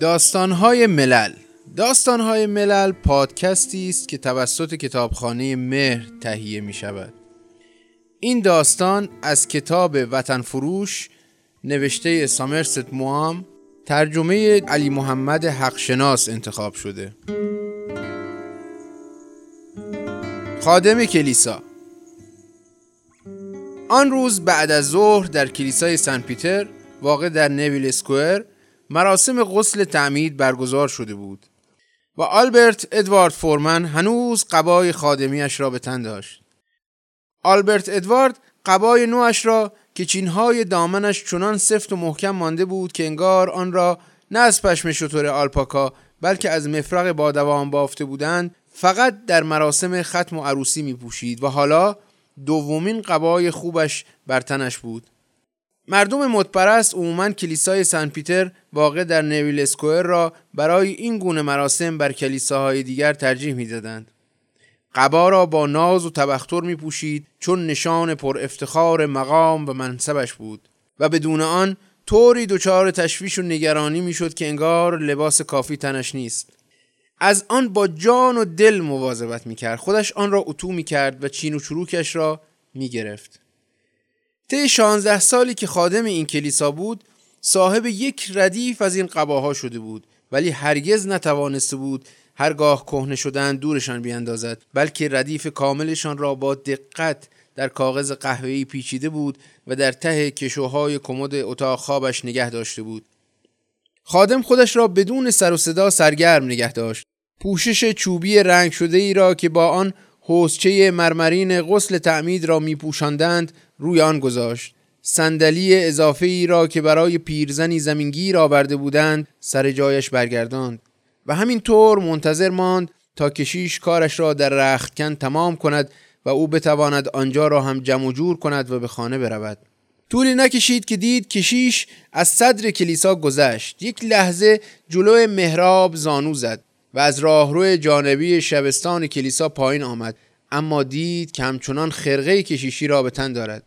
داستانهای ملل. داستانهای ملل پادکستی است که توسط کتابخانه مهر تهیه می شود این داستان از کتاب وطن فروش نوشته سامرست موام ترجمه علی محمد حقشناس انتخاب شده. خادم کلیسا. آن روز بعد از ظهر در کلیسای سن پیتر واقع در نویل اسکوئر مراسم غسل تعمید برگزار شده بود و آلبرت ادوارد فورمن هنوز قبای خادمیش را به تن داشت. آلبرت ادوارد قبای نوش را که چینهای دامنش چنان سفت و محکم مانده بود که انگار آن را نه از پشم شطور آلپاکا بلکه از مفرق بادوام بافته بودند فقط در مراسم ختم و عروسی می پوشید و حالا دومین قبای خوبش بر تنش بود مردم مدپرست عموما کلیسای سن پیتر واقع در نویل اسکوئر را برای این گونه مراسم بر کلیساهای دیگر ترجیح می‌دادند. قبا را با ناز و تبختر می پوشید چون نشان پر افتخار مقام و منصبش بود و بدون آن طوری دچار تشویش و نگرانی می‌شد که انگار لباس کافی تنش نیست. از آن با جان و دل مواظبت می‌کرد. خودش آن را اتو می‌کرد و چین و چروکش را می‌گرفت. طی 16 سالی که خادم این کلیسا بود صاحب یک ردیف از این قباها شده بود. ولی هرگز نتوانسته بود هرگاه کهنه شدن دورشان بیاندازد بلکه ردیف کاملشان را با دقت در کاغذ قهوه‌ای پیچیده بود و در ته کشوهای کمد اتاق خوابش نگه داشته بود. خادم خودش را بدون سر و صدا سرگرم نگه داشت. پوشش چوبی رنگ شده ای را که با آن حوزچه مرمرین غسل تعمید را می پوشاندند روی آن گذاشت. صندلی اضافه ای را که برای پیرزنی زمینگیر آورده بودند سر جایش برگرداند. و همینطور منتظر ماند تا کشیش کارش را در رختکن تمام کند و او بتواند آنجا را هم جمع جور کند و به خانه برود. طولی نکشید که دید کشیش از صدر کلیسا گذشت. یک لحظه جلو محراب زانو زد. و از راهرو جانبی شبستان کلیسا پایین آمد. اما دید که همچنان خرقه کشیشی را به تن دارد.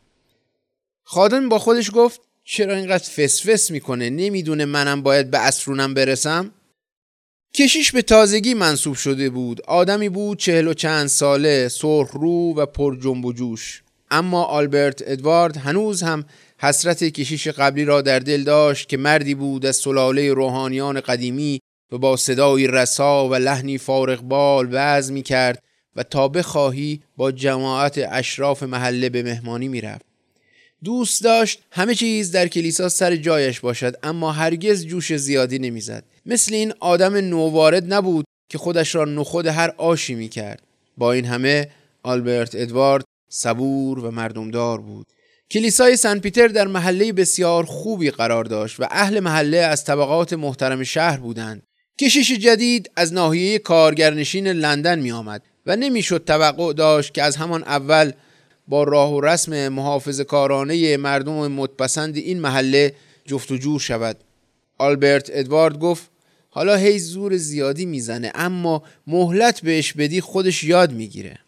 خادم با خودش گفت چرا اینقدر فسفس می‌کنه؟ نمی‌دونه منم باید به اسرونم برسم؟ کشیش به تازگی منصوب شده بود. آدمی بود چهل و چند ساله سرخ رو و پر جنب و جوش. اما آلبرت ادوارد هنوز هم حسرت کشیش قبلی را در دل داشت که مردی بود از سلاله روحانیان قدیمی و با صدای رسا و لحنی فارغ بال وز می کرد و تا بخواهی با جماعت اشراف محله به مهمانی می رفت. دوست داشت همه چیز در کلیسا سر جایش باشد اما هرگز جوش زیادی نمی‌زد مثل این آدم نووارد نبود که خودش را نخود هر آشی می کرد. با این همه آلبرت ادوارد صبور و مردمدار بود کلیسای سن پیتر در محله بسیار خوبی قرار داشت و اهل محله از طبقات محترم شهر بودند کشیش جدید از ناحیه کارگرنشین لندن می آمد و نمی‌شد توقع داشت که از همان اول با راه و رسم محافظ کارانه مردم متپسند این محله جفت و جور شود. آلبرت ادوارد گفت حالا هی زور زیادی می‌زنه اما مهلت بهش بدی خودش یاد می‌گیره.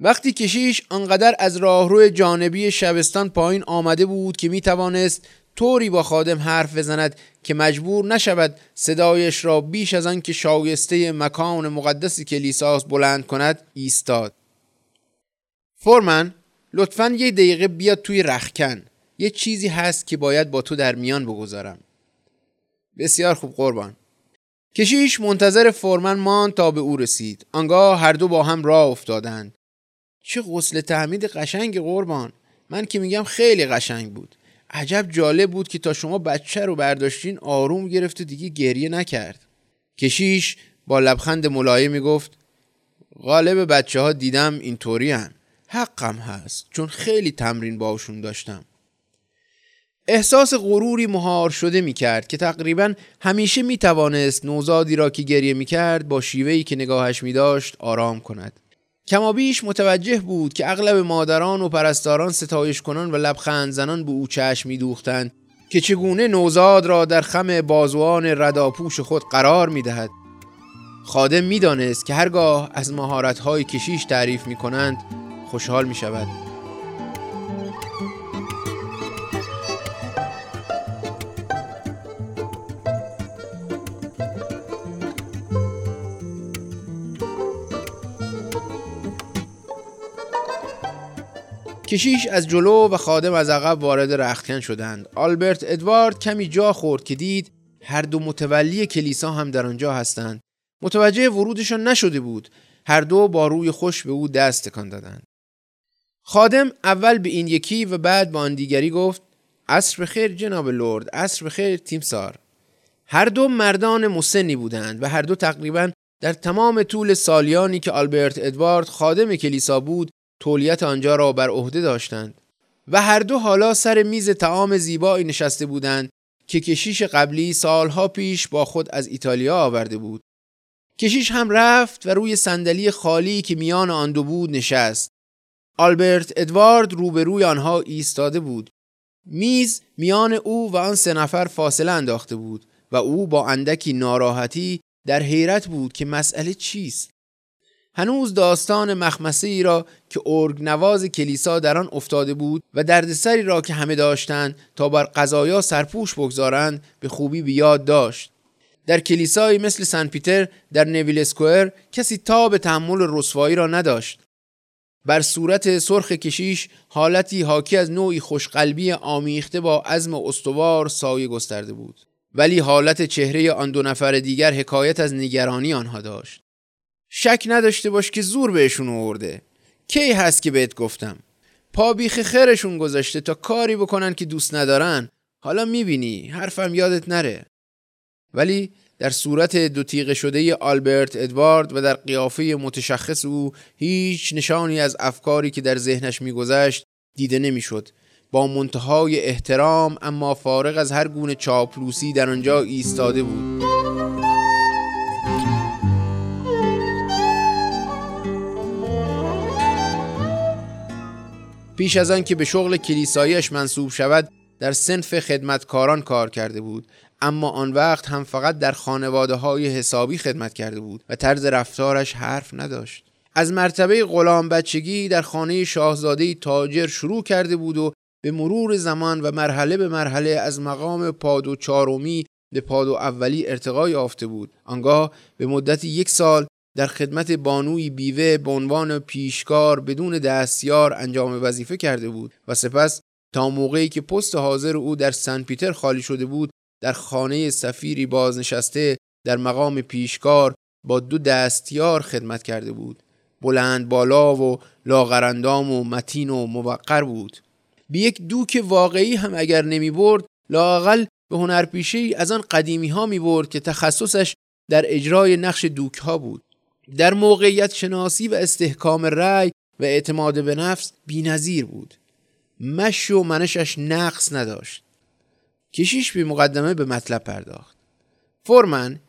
وقتی کشیش آنقدر از راهرو جانبی شبستان پایین آمده بود که می‌توانست طوری با خادم حرف بزند که مجبور نشود صدایش را بیش از آن که شایسته مکان مقدس کلیساس بلند کند ایستاد. فورمن لطفا یه دقیقه بیاد توی رخکن. یه چیزی هست که باید با تو در میان بگذارم. بسیار خوب قربان. کشیش منتظر فورمن مان تا به او رسید. آنگاه هر دو با هم راه افتادند. چه غسل تعمید قشنگ قربان. من که میگم خیلی قشنگ بود. عجب جالب بود که تا شما بچه رو برداشتین آروم گرفت و دیگه گریه نکرد. کشیش با لبخند ملایمی گفت غالب بچه ها دیدم اینطوری هن. حقم هست چون خیلی تمرین باشون داشتم. احساس غروری مهار شده می کرد که تقریبا همیشه می توانست نوزادی را که گریه می کرد با شیوهی که نگاهش می داشت آرام کند. کمابیش متوجه بود که اغلب مادران و پرستاران ستایش کنان و لبخند زنان به او چشم می دوختند که چگونه نوزاد را در خم بازوان رداپوش خود قرار می دهد. خادم می دانست که هرگاه از مهارت‌های کشیش تعریف می کنند خوشحال می شود. کشیش از جلو و خادم از عقب وارد رختکن شدند. آلبرت ادوارد کمی جا خورد که دید هر دو متولی کلیسا هم در آنجا هستند. متوجه ورودشان نشده بود. هر دو با روی خوش به او دست تکان دادند. خادم اول به این یکی و بعد به آن دیگری گفت عصر بخیر جناب لرد عصر بخیر تیمسار. هر دو مردان مسنی بودند و هر دو تقریبا در تمام طول سالیانی که آلبرت ادوارد خادم کلیسا بود تولیت آنجا را بر عهده داشتند و هر دو حالا سر میز تعام زیبایی نشسته بودند که کشیش قبلی سالها پیش با خود از ایتالیا آورده بود. کشیش هم رفت و روی صندلی خالی که میان آن دو بود نشست. آلبرت ادوارد روبروی آنها ایستاده بود. میز میان او و آن سه نفر فاصله انداخته بود و او با اندکی ناراحتی در حیرت بود که مسئله چیست. هنوز داستان مخمسه ای را که ارگ نواز کلیسا در آن افتاده بود و دردسری را که همه داشتند تا بر قضایا سرپوش بگذارند به خوبی به یاد داشت. در کلیسایی مثل سن پیتر در نویل اسکوئر کسی تا به تحمل رسوایی را نداشت. بر صورت سرخ کشیش حالتی حاکی از نوعی خوشقلبی آمیخته با عزم استوار سایه گسترده بود. ولی حالت چهره آن دو نفر دیگر حکایت از نگرانی آنها داشت. شک نداشته باش که زور بهشون آورده. کی هست که بهت گفتم؟ پا بیخ خرشون گذاشته تا کاری بکنن که دوست ندارن. حالا می‌بینی حرفم یادت نره. ولی در صورت دو تیغه شده آلبرت ادوارد و در قیافه متشخص او هیچ نشانی از افکاری که در ذهنش میگذشت دیده نمی‌شد. با منتهای احترام اما فارغ از هر گونه چاپلوسی در آنجا ایستاده بود. پیش از آن که به شغل کلیسایش منصوب شود در صنف خدمتکاران کار کرده بود. اما آن وقت هم فقط در خانواده های حسابی خدمت کرده بود و طرز رفتارش حرف نداشت. از مرتبه غلام بچگی در خانه شاهزاده تاجر شروع کرده بود و به مرور زمان و مرحله به مرحله از مقام پادو چهارمی به پادو اولی ارتقا یافته بود. آنگاه به مدت یک سال در خدمت بانوی بیوه به عنوان پیشکار بدون دستیار انجام وظیفه کرده بود و سپس تا موقعی که پست حاضر او در سن پیتر خالی شده بود در خانه سفیری بازنشسته در مقام پیشکار با دو دستیار خدمت کرده بود. بلند بالا و لاغرندام و متین و موقر بود. به یک دوک واقعی هم اگر نمی برد لاقل به هنرپیشه از آن قدیمی ها می برد که تخصصش در اجرای نقش دوک ها بود. در موقعیت شناسی و استحکام رأی و اعتماد به نفس بینظیر بود. مش و منشش نقص نداشت. کشیش بی مقدمه به مطلب پرداخت. فورمن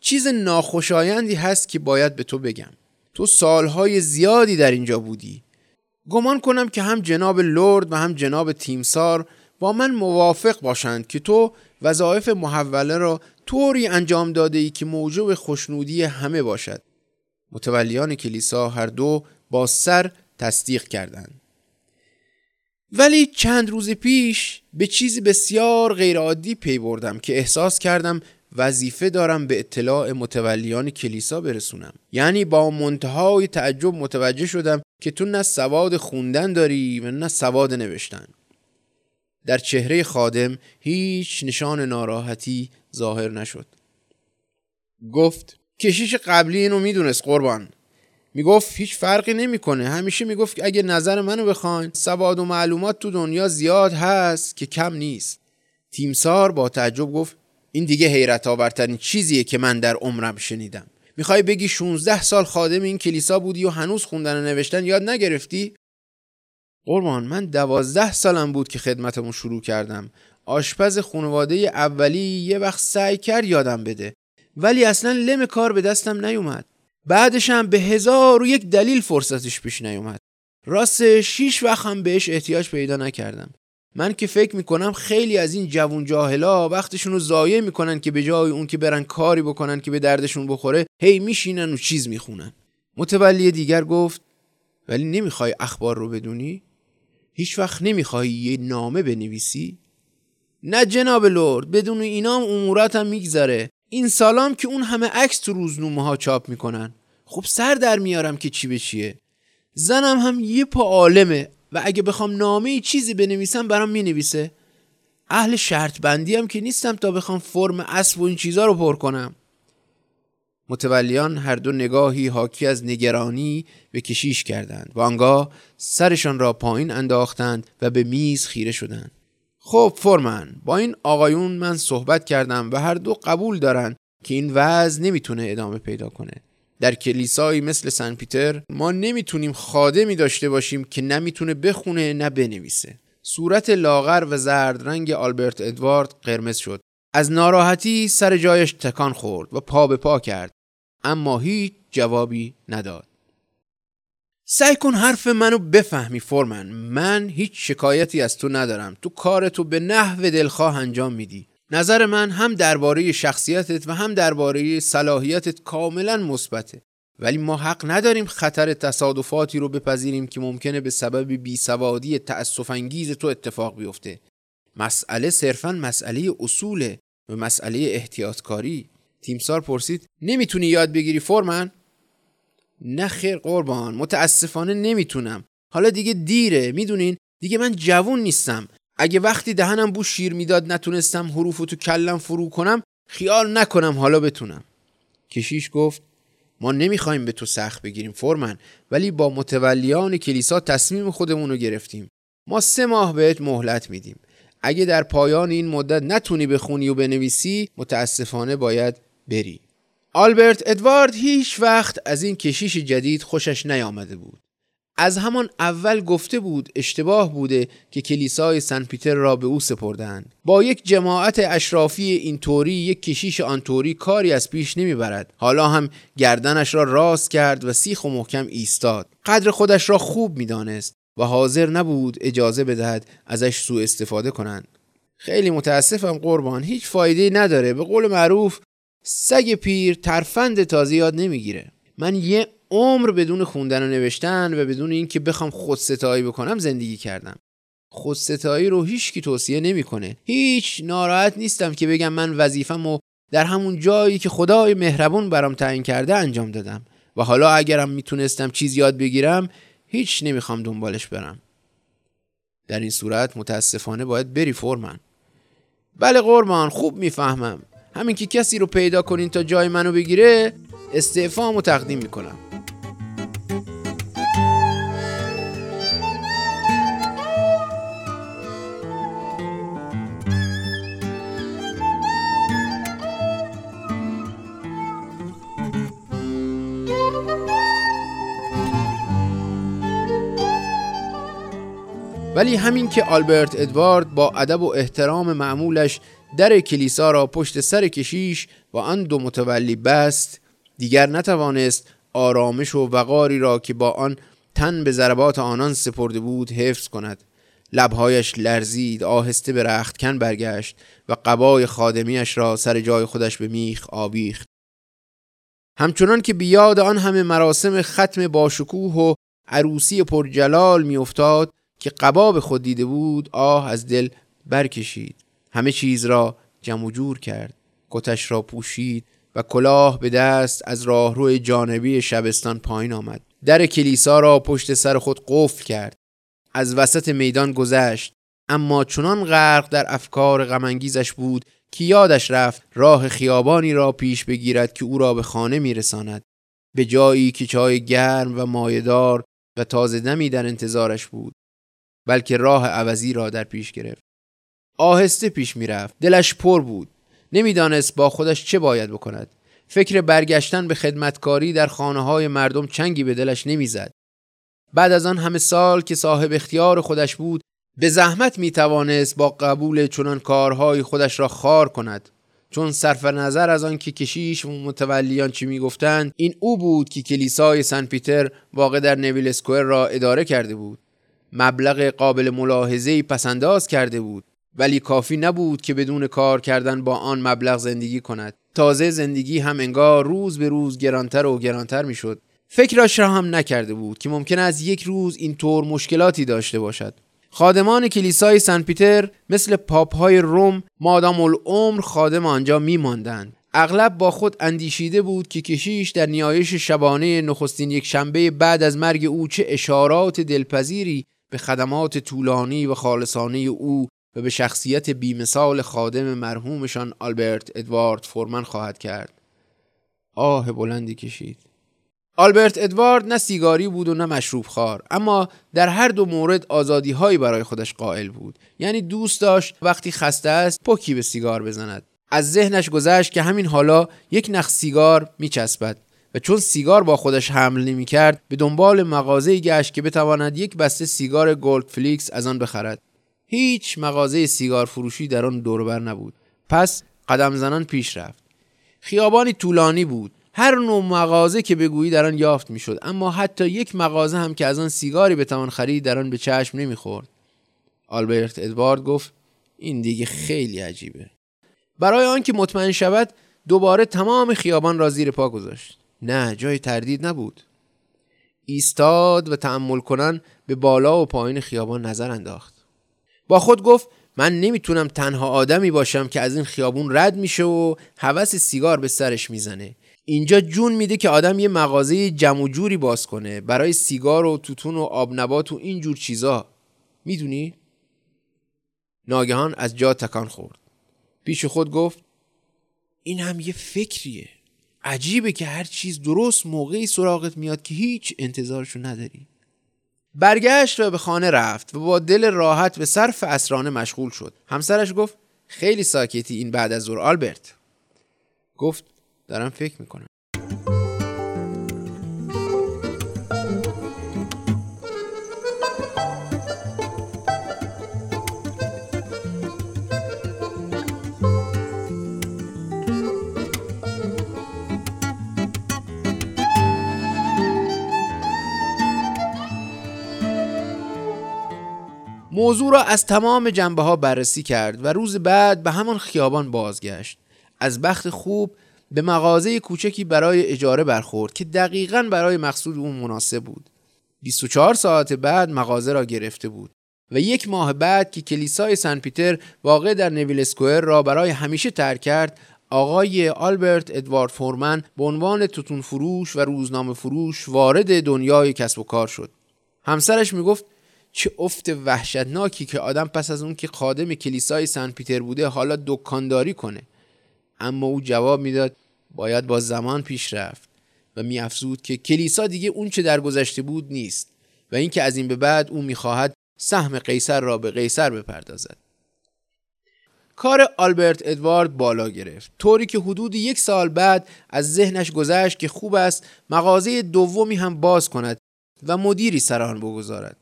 چیز ناخوشایندی هست که باید به تو بگم. تو سالهای زیادی در اینجا بودی. گمان کنم که هم جناب لرد و هم جناب تیمسار با من موافق باشند که تو وظایف محوله را طوری انجام داده ای که موجب خوشنودی همه باشد. متولیان کلیسا هر دو با سر تصدیق کردند. ولی چند روز پیش به چیزی بسیار غیرعادی پی بردم که احساس کردم وظیفه دارم به اطلاع متولیان کلیسا برسونم. یعنی با منتهای تعجب متوجه شدم که تو نه سواد خوندن داری و نه سواد نوشتن. در چهره خادم هیچ نشان ناراحتی ظاهر نشد. گفت کشیش قبلی اینو می‌دونست قربان. می‌گفت هیچ فرقی نمی‌کنه. همیشه می‌گفت اگه نظر منو بخواین سواد و معلومات تو دنیا زیاد هست که کم نیست. تیمسار با تعجب گفت این دیگه حیرت آورترین چیزیه که من در عمرم شنیدم. می‌خوای بگی 16 سال خادم این کلیسا بودی و هنوز خوندن و نوشتن یاد نگرفتی؟ قربان من دوازده سالم بود که خدمتمو شروع کردم. آشپز خانواده اولی یه وقت سعی کرد یادم بده. ولی اصلا لم کار به دستم نیومد. بعدش هم به هزار و یک دلیل فرصتش پیش نیومد. راست شیش وقت هم بهش احتیاج پیدا نکردم. من که فکر می‌کنم خیلی از این جوون جاهلا وقتشون رو ضایع می‌کنن که به جای اون که برن کاری بکنن که به دردشون بخوره هی میشینن و چیز می‌خونن. متولی دیگر گفت ولی نمی‌خوای اخبار رو بدونی؟ هیچ وقت نمی‌خوای یه نامه بنویسی؟ نه جناب لرد بدون اینام اموراتم میگذره. این سالام که اون همه عکس تو روزنامه ها چاپ می‌کنن. خب سر در میارم که چی به چیه؟ زنم هم یه پا عالمه و اگه بخوام نامه چیزی بنویسم برام می‌نویسه. اهل شرط بندی هم که نیستم تا بخوام فرم اسب و این چیزا رو پر کنم. متولیان هر دو نگاهی حاکی از نگرانی به کشیش کردند و آنگاه سرشان را پایین انداختند و به میز خیره شدند. خب فرمن با این آقایون من صحبت کردم و هر دو قبول دارن که این وضع نمی‌تونه ادامه پیدا کنه. در کلیسایی مثل سن پیتر ما نمی‌تونیم خادمی داشته باشیم که نمی‌تونه بخونه نه بنویسه. صورت لاغر و زرد رنگ آلبرت ادوارد قرمز شد. از ناراحتی سر جایش تکان خورد و پا به پا کرد. اما هیچ جوابی نداد. سعی کن حرف منو بفهمی فرمن من هیچ شکایتی از تو ندارم. تو کارتو به نحو دلخواه انجام میدی. نظر من هم درباره شخصیتت و هم درباره صلاحیتت کاملا مثبته. ولی ما حق نداریم خطر تصادفاتی رو بپذیریم که ممکنه به سبب بیسوادی تأسف انگیز تو اتفاق بیفته. مسئله صرفا مسئله اصوله. و مسئله احتیاطکاری. تیمسار پرسید نمی‌تونی یاد بگیری فرمن نه خیر قربان متاسفانه نمی‌تونم. حالا دیگه دیره می‌دونین؟ دیگه من جوون نیستم. اگه وقتی دهنم بو شیر می‌داد نتونستم حروف تو کلم فرو کنم خیال نکنم حالا بتونم. کشیش گفت ما نمی‌خوایم به تو سخت بگیریم فرمن ولی با متولیان کلیسا تصمیم خودمون رو گرفتیم. ما سه ماه بهت مهلت میدیم. اگه در پایان این مدت نتونی بخونی و بنویسی متاسفانه باید بری. آلبرت ادوارد هیچ وقت از این کشیش جدید خوشش نیامده بود. از همان اول گفته بود اشتباه بوده که کلیسای سن پیتر را به او سپردند با یک جماعت اشرافی اینطوری یک کشیش آنطوری کاری از پیش نمی‌برد. حالا هم گردنش را راست کرد و سیخ و محکم ایستاد. قدر خودش را خوب می‌دانست و حاضر نبود اجازه بدهد ازش سوء استفاده کنند. خیلی متاسفم قربان هیچ فایده نداره. به قول معروف سگ پیر ترفند تازه یاد نمی‌گیره. من یه عمر بدون خوندن و نوشتن و بدون اینکه بخوام خودستایی بکنم زندگی کردم. خودستایی رو هیچ کی توصیه نمی‌کنه. هیچ ناراحت نیستم که بگم من وظیفم و در همون جایی که خدای مهربون برام تعیین کرده انجام دادم. و حالا اگرم می‌تونستم چیز یاد بگیرم هیچ نمی‌خوام دنبالش برم. در این صورت متاسفانه باید بری فرمن بله قربان خوب می‌فهمم. همین که کسی رو پیدا کنین تا جای منو بگیره استعفامو تقدیم می‌کنم. ولی همین که آلبرت ادوارد با ادب و احترام معمولش در کلیسا را پشت سر کشیش و آن دو متولی بست. دیگر نتوانست آرامش و وقاری را که با آن تن به ضربات آنان سپرده بود حفظ کند. لبهایش لرزید آهسته به رختکن برگشت و قبای خادمیش را سر جای خودش به میخ آویخت. همچنان که بیاد آن همه مراسم ختم باشکوه و عروسی پرجلال میافتاد که قبا به خود دیده بود آه از دل برکشید. همه چیز را جمع جور کرد. کتش را پوشید و کلاه به دست از راهرو جانبی شبستان پایین آمد. در کلیسا را پشت سر خود قفل کرد. از وسط میدان گذشت. اما چنان غرق در افکار غمانگیزش بود که یادش رفت راه خیابانی را پیش بگیرد که او را به خانه میرساند. به جایی که چای گرم و مایدار و تازه دمی در انتظارش بود. بلکه راه عوضی را در پیش گرفت. آهسته پیش می‌رفت. دلش پر بود. نمی‌دانست با خودش چه باید بکند. فکر برگشتن به خدمتکاری در خانه های مردم چنگی به دلش نمی‌زد. بعد از آن همه سال که صاحب اختیار خودش بود به زحمت می توانست با قبول چنان کارهای خودش را خار کند. چون صرف نظر از آن که کشیش و متولیان چی می‌گفتند این او بود که کلیسای سن پیتر واقع در نویل اسکوئر را اداره کرده بود. مبلغ قابل ملاحظه پسنداز کرده بود. ولی کافی نبود که بدون کار کردن با آن مبلغ زندگی کند. تازه زندگی هم انگار روز به روز گرانتر و گرانتر می‌شد. فکرش را هم نکرده بود که ممکن است یک روز این طور مشکلاتی داشته باشد. خادمان کلیسای سن پیتر مثل پاپ های روم مادام العمر خادم آنجا میماندند. اغلب با خود اندیشیده بود که کشیش در نیایش شبانه نخستین یک شنبه بعد از مرگ او چه اشارات دلپذیری به خدمات طولانی و خالصانه او و به شخصیت بیمثال خادم مرحومشان آلبرت ادوارد فورمن خواهد کرد. آه بلندی کشید. آلبرت ادوارد نه سیگاری بود و نه مشروب خوار اما در هر دو مورد آزادی هایی برای خودش قائل بود. یعنی دوست داشت وقتی خسته است پکی به سیگار بزند. از ذهنش گذشت که همین حالا یک نخ سیگار میچسبد و چون سیگار با خودش حمل نمی کرد به دنبال مغازه گشت که بتواند یک بسته سیگار Gold Flake از آن بخرد. هیچ مغازه سیگار فروشی در آن دوربر نبود. پس قدم زنان پیش رفت. خیابانی طولانی بود. هر نوع مغازه که بگویی در آن یافت می‌شد. اما حتی یک مغازه هم که از آن سیگاری بتوان خرید در آن به چشم نمی‌خورد. آلبرت ادوارد گفت این دیگه خیلی عجیبه. برای آنکه مطمئن شود دوباره تمام خیابان را زیر پا گذاشت. نه جای تردید نبود. ایستاد و تأمل کنن به بالا و پایین خیابان نظر انداخت. با خود گفت من نمی‌تونم تنها آدمی باشم که از این خیابون رد میشه و هوس سیگار به سرش می‌زنه. اینجا جون میده که آدم یه مغازه جمع جوری باز کنه برای سیگار و توتون و آب نبات و این جور چیزا. می‌دونی؟ ناگهان از جا تکان خورد. پیش خود گفت این هم یه فکریه. عجیبه که هر چیز درست موقعی سراغت میاد که هیچ انتظارشو نداری. برگشت و به خانه رفت و با دل راحت به صرف اسرانه مشغول شد. همسرش گفت خیلی ساکتی این بعد از ظهر آلبرت. گفت دارم فکر می‌کنم. موضوع را از تمام جنبه ها بررسی کرد و روز بعد به همان خیابان بازگشت. از بخت خوب به مغازه کوچکی برای اجاره برخورد که دقیقا برای مقصود اون مناسب بود. 24 ساعت بعد مغازه را گرفته بود و یک ماه بعد که کلیسای سن پیتر واقع در نویل اسکوئر را برای همیشه ترک کرد آقای آلبرت ادوارد فورمن به عنوان توتون فروش و روزنامه فروش وارد دنیای کسب و کار شد. همسرش می‌گفت چه افت وحشتناکی که آدم پس از اون که خادم کلیسای سن پیتر بوده حالا دکانداری کنه. اما او جواب می‌داد باید با زمان پیش رفت و میافزود که کلیسا دیگه اون چه در گذشته بود نیست و اینکه از این به بعد او می‌خواهد سهم قیصر را به قیصر بپردازد. کار آلبرت ادوارد بالا گرفت. طوری که حدود یک سال بعد از ذهنش گذشت که خوب است مغازه دومی هم باز کند و مدیری سر آن بگذارد.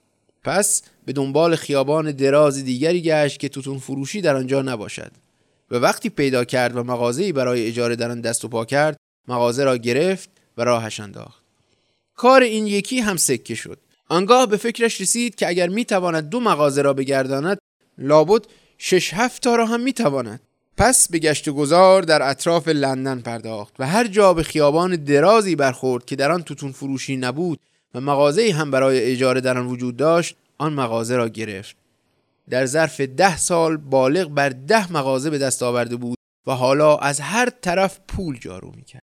پس به دنبال خیابان دراز دیگری گشت که توتون فروشی در آنجا نباشد. و وقتی پیدا کرد و مغازه‌ای برای اجاره در آن دست و پا کرد مغازه را گرفت و راهش انداخت. کار این یکی هم سکه شد. آنگاه به فکرش رسید که اگر می‌تواند دو مغازه را بگرداند لابد شش هفت تا را هم می‌تواند. پس به گشت گذار در اطراف لندن پرداخت و هر جا به خیابان درازی برخورد که در آن توتون فروشی نبود و مغازه هم برای اجاره در آن وجود داشت آن مغازه را گرفت. در ظرف ده سال بالغ بر ده مغازه به دست آورده بود و حالا از هر طرف پول جارو می‌کرد.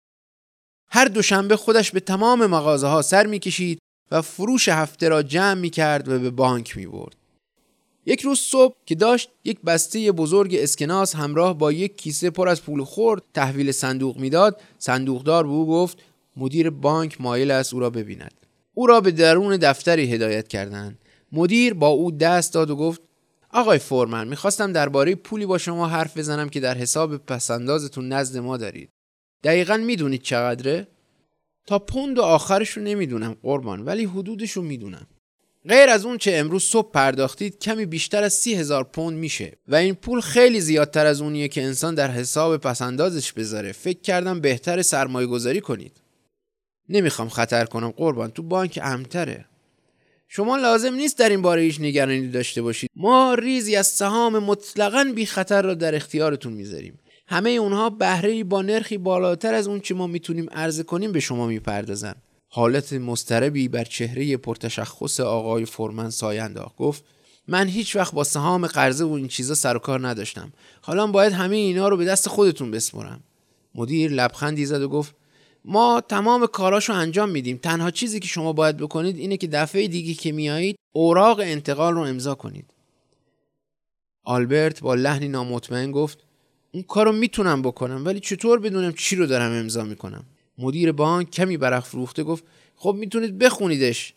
هر دوشنبه خودش به تمام مغازه ها سر می‌کشید و فروش هفته را جمع می‌کرد و به بانک می‌برد. یک روز صبح که داشت یک بسته بزرگ اسکناس همراه با یک کیسه پر از پول خورد تحویل صندوق می‌داد. صندوقدار به او گفت مدیر بانک مایل است او را ببیند. او را به درون دفتری هدایت کردند. مدیر با او دست داد و گفت آقای فورمن می‌خواستم درباره پولی با شما حرف بزنم که در حساب پسندازتون نزد ما دارید. دقیقا می‌دونید چقدره؟ تا پوند و آخرش رو نمی‌دونم قربان ولی حدودش رو می‌دونم. غیر از اون چه امروز صبح پرداختید کمی بیشتر از سی هزار پوند میشه و این پول خیلی زیادتر از اونیه که انسان در حساب پسندازش بذاره. فکر کردم بهتر سرمایه گذاری کنید. نمی‌خوام خطر کنم قربان. تو بانک امتره شما لازم نیست در این باره هیچ نگرانی داشته باشید. ما ریزی از سهام مطلقا بی خطر را در اختیارتون می‌ذاریم. همه اونها بهره با نرخی بالاتر از اون چه ما می‌تونیم عرضه کنیم به شما می‌پردازن. حالت مستربی بر چهره پرتشخص آقای فورمن سایه گفت من هیچ وقت با سهام قرضه و این چیزا سر و کار نداشتم. حالا باید همه اینا رو به دست خودتون بسپرم. مدیر لبخندی زد و گفت ما تمام کاراشو انجام میدیم. تنها چیزی که شما باید بکنید اینه که دفعه دیگه که میایید اوراق انتقال رو امضا کنید. آلبرت با لحنی نامطمئن گفت اون کارو می‌تونم بکنم ولی چطور بدونم چی رو دارم امضا می‌کنم؟ مدیر بانک کمی برق فروخته گفت خب می‌تونید بخونیدش.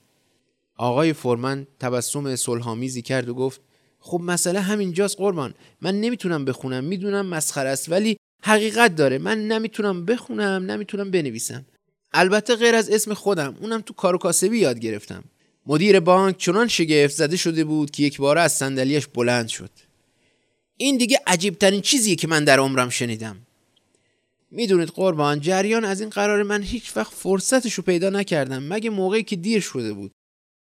آقای فورمن تبسم صلحآمیزی کرد و گفت خب مسئله همینجاست قربان. من نمی‌تونم بخونم می‌دونم مسخره است ولی حقیقت داره. من نمی‌تونم بخونم نمی‌تونم بنویسم. البته غیر از اسم خودم اونم تو کار و کاسبی یاد گرفتم. مدیر بانک چنان شگفت زده شده بود که یک بار از صندلیاش بلند شد. این دیگه عجیب ترین چیزیه که من در عمرم شنیدم. می‌دونید قربان جریان از این قرار من هیچ وقت فرصتشو پیدا نکردم مگه موقعی که دیر شده بود.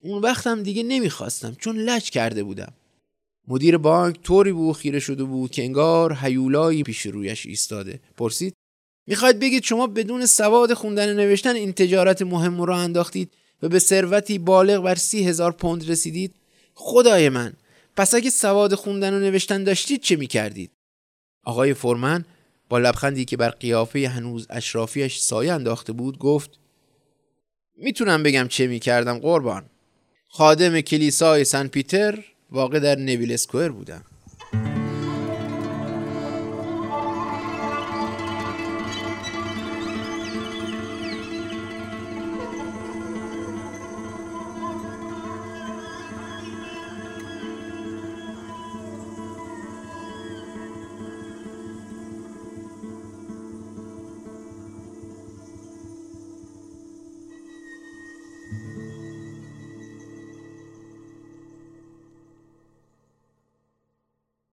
اون وقتم دیگه نمی‌خواستم چون لج کرده بودم. مدیر بانک طوری بود خیره شده بود که انگار هیولایی پیش رویش ایستاده. پرسید می‌خواید بگید شما بدون سواد خوندن نوشتن این تجارت مهم رو انداختید و به ثروتی بالغ بر سی هزار پوند رسیدید؟ خدای من پس اگه سواد خوندن و نوشتن داشتید چه می‌کردید؟ آقای فورمن با لبخندی که بر قیافه هنوز اشرافیش سایه انداخته بود گفت می‌تونم بگم چه می‌کردم قربان. خادم کلیسای سن پیتر واقع در نویل اسکوئر بودم